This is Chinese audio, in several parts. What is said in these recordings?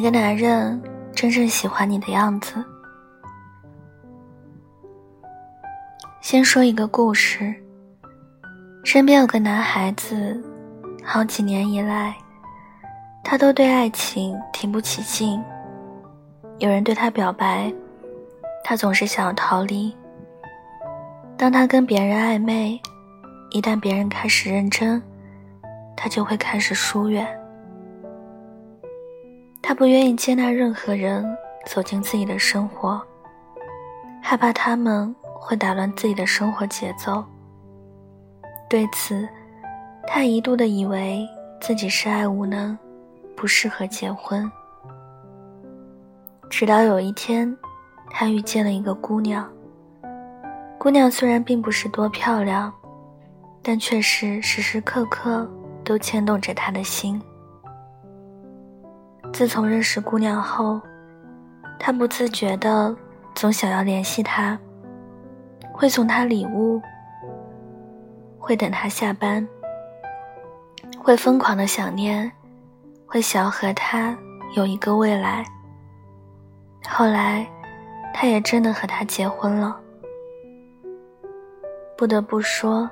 一个男人真正喜欢你的样子。先说一个故事。身边有个男孩子，好几年以来，他都对爱情提不起劲。有人对他表白，他总是想要逃离。当他跟别人暧昧，一旦别人开始认真，他就会开始疏远。他不愿意接纳任何人走进自己的生活，害怕他们会打乱自己的生活节奏。对此，他一度的以为自己是爱无能，不适合结婚。直到有一天，他遇见了一个姑娘。姑娘虽然并不是多漂亮，但却是时时刻刻都牵动着他的心。自从认识姑娘后，他不自觉的总想要联系她，会送她礼物，会等她下班，会疯狂的想念，会想要和她有一个未来。后来，他也真的和她结婚了。不得不说，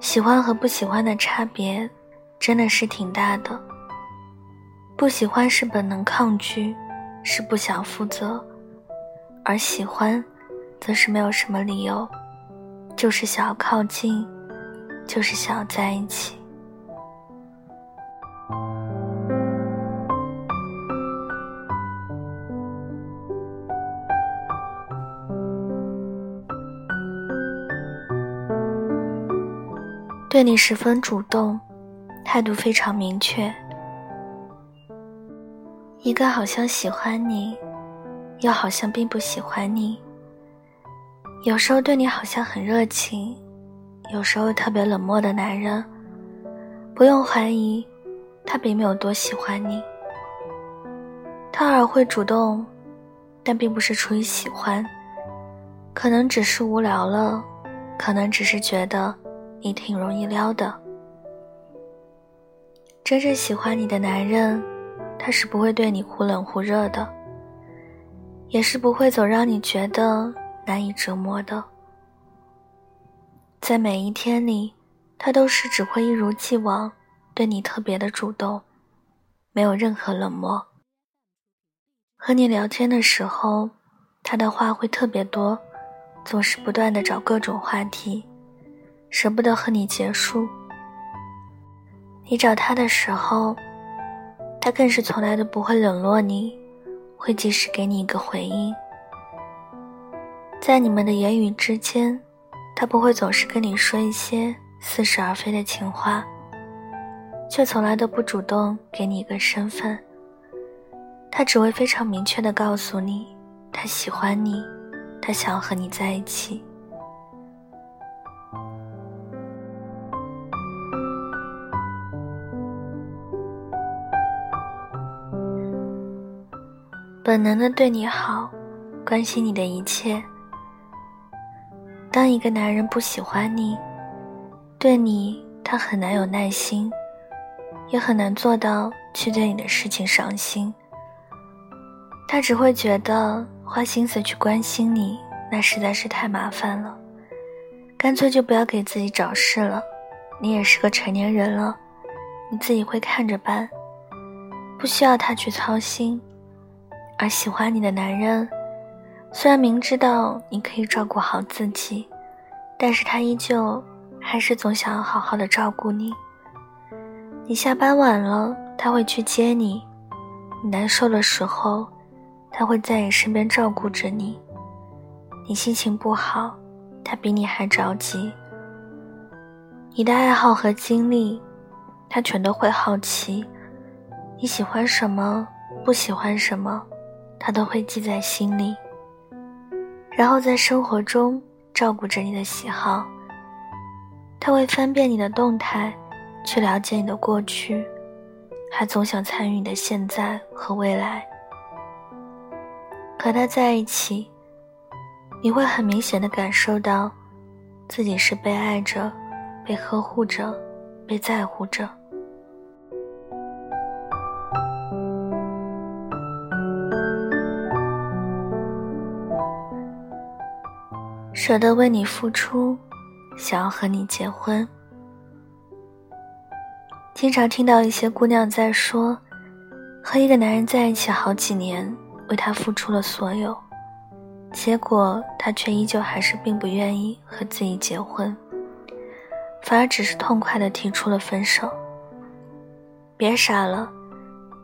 喜欢和不喜欢的差别，真的是挺大的。不喜欢是本能抗拒，是不想负责；而喜欢，则是没有什么理由，就是想要靠近，就是想要在一起。对你十分主动，态度非常明确。一个好像喜欢你，又好像并不喜欢你。有时候对你好像很热情，有时候特别冷漠的男人，不用怀疑，他并没有多喜欢你。他偶尔会主动，但并不是出于喜欢，可能只是无聊了，可能只是觉得你挺容易撩的。真正喜欢你的男人。他是不会对你忽冷忽热的，也是不会总让你觉得难以折磨的。在每一天里，他都是只会一如既往对你特别的主动，没有任何冷漠。和你聊天的时候，他的话会特别多，总是不断的找各种话题，舍不得和你结束。你找他的时候。他更是从来都不会冷落你，会及时给你一个回应。在你们的言语之间，他不会总是跟你说一些似是而非的情话，却从来都不主动给你一个身份。他只会非常明确的告诉你，他喜欢你，他想要和你在一起。本能的对你好，关心你的一切。当一个男人不喜欢你，对你他很难有耐心，也很难做到去对你的事情上心。他只会觉得花心思去关心你，那实在是太麻烦了，干脆就不要给自己找事了。你也是个成年人了，你自己会看着办，不需要他去操心。而喜欢你的男人，虽然明知道你可以照顾好自己，但是他依旧还是总想要好好的照顾你。你下班晚了，他会去接你；你难受的时候，他会在你身边照顾着你。你心情不好，他比你还着急。你的爱好和经历，他全都会好奇。你喜欢什么，不喜欢什么。他都会记在心里，然后在生活中照顾着你的喜好。他会翻遍你的动态，去了解你的过去，还总想参与你的现在和未来。和他在一起，你会很明显的感受到，自己是被爱着、被呵护着、被在乎着。舍得为你付出，想要和你结婚。经常听到一些姑娘在说，和一个男人在一起好几年，为他付出了所有，结果他却依旧还是并不愿意和自己结婚，反而只是痛快的提出了分手。别傻了，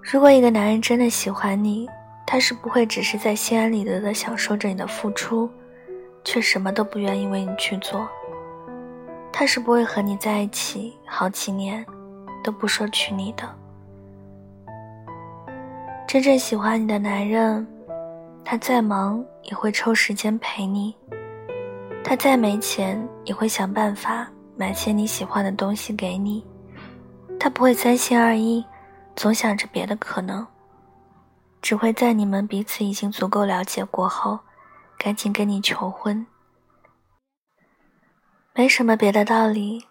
如果一个男人真的喜欢你，他是不会只是在心安理得的享受着你的付出，却什么都不愿意为你去做。他是不会和你在一起好几年。都不说娶你的。真正喜欢你的男人，他再忙也会抽时间陪你；他再没钱也会想办法买些你喜欢的东西给你。他不会三心二意，总想着别的可能，只会在你们彼此已经足够了解过后，赶紧跟你求婚。没什么别的道理，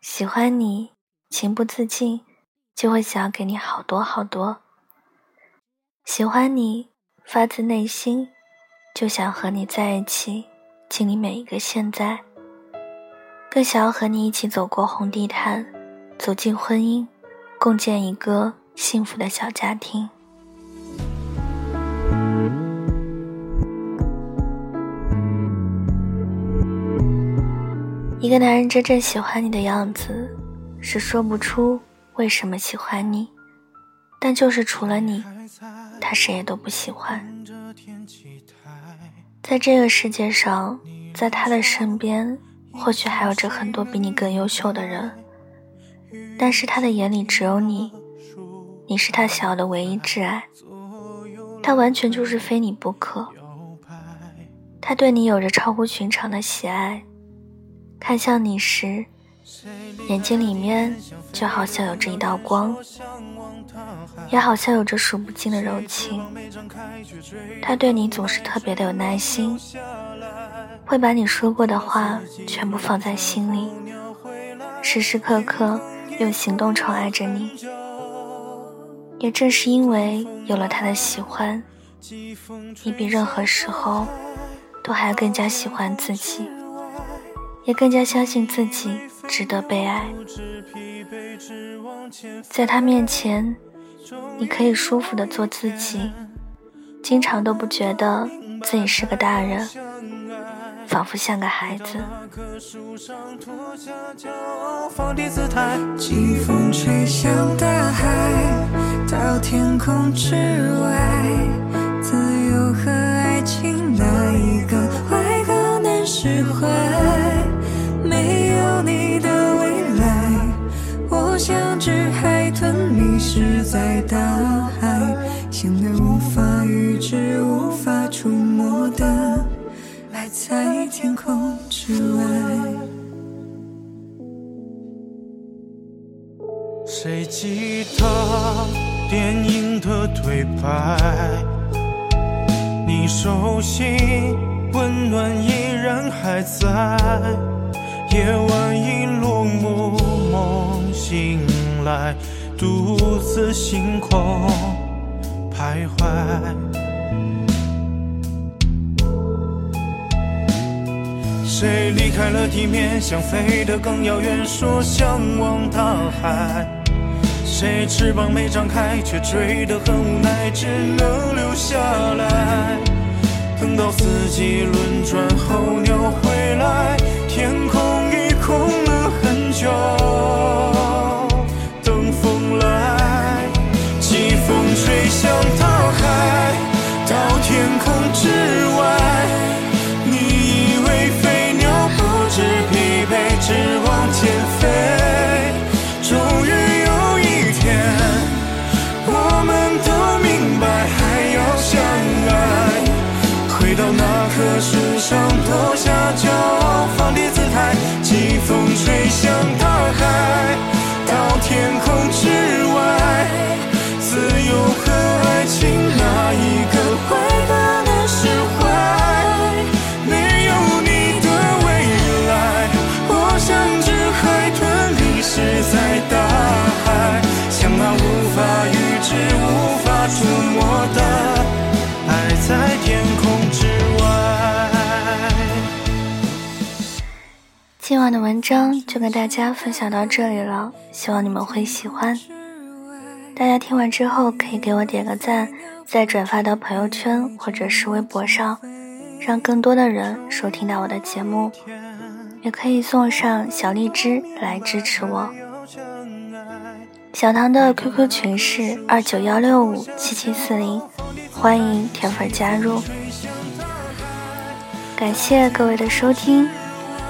喜欢你。情不自禁，就会想要给你好多好多。喜欢你，发自内心，就想和你在一起，经历每一个现在。更想要和你一起走过红地毯，走进婚姻，共建一个幸福的小家庭。一个男人真正喜欢你的样子。是说不出为什么喜欢你，但就是除了你，他谁也都不喜欢。在这个世界上，在他的身边，或许还有着很多比你更优秀的人，但是他的眼里只有你，你是他想要的唯一挚爱，他完全就是非你不可。他对你有着超乎寻常的喜爱，看向你时。眼睛里面就好像有着一道光，也好像有着数不尽的柔情。他对你总是特别的有耐心，会把你说过的话全部放在心里，时时刻刻用行动宠爱着你。也正是因为有了他的喜欢，你比任何时候都还更加喜欢自己，也更加相信自己。值得被爱，在他面前，你可以舒服的做自己，经常都不觉得自己是个大人，仿佛像个孩子。风吹向大海，到天空之外，是在大海，像那无法预知、无法触摸的，爱在天空之外。谁记得电影的对白？你手心温暖依然还在。夜晚已落幕，梦醒来，独自星空徘徊。谁离开了地面，想飞得更遥远，说向往大海。谁翅膀没张开，却追得很无奈，只能留下来。等到四季轮转候鸟回来，天空已。空了很久，今晚的文章就跟大家分享到这里了，希望你们会喜欢。大家听完之后可以给我点个赞，再转发到朋友圈或者是微博上，让更多的人收听到我的节目。也可以送上小荔枝来支持我。小唐的 QQ 群是二九幺六五七七四零，欢迎铁粉加入。感谢各位的收听，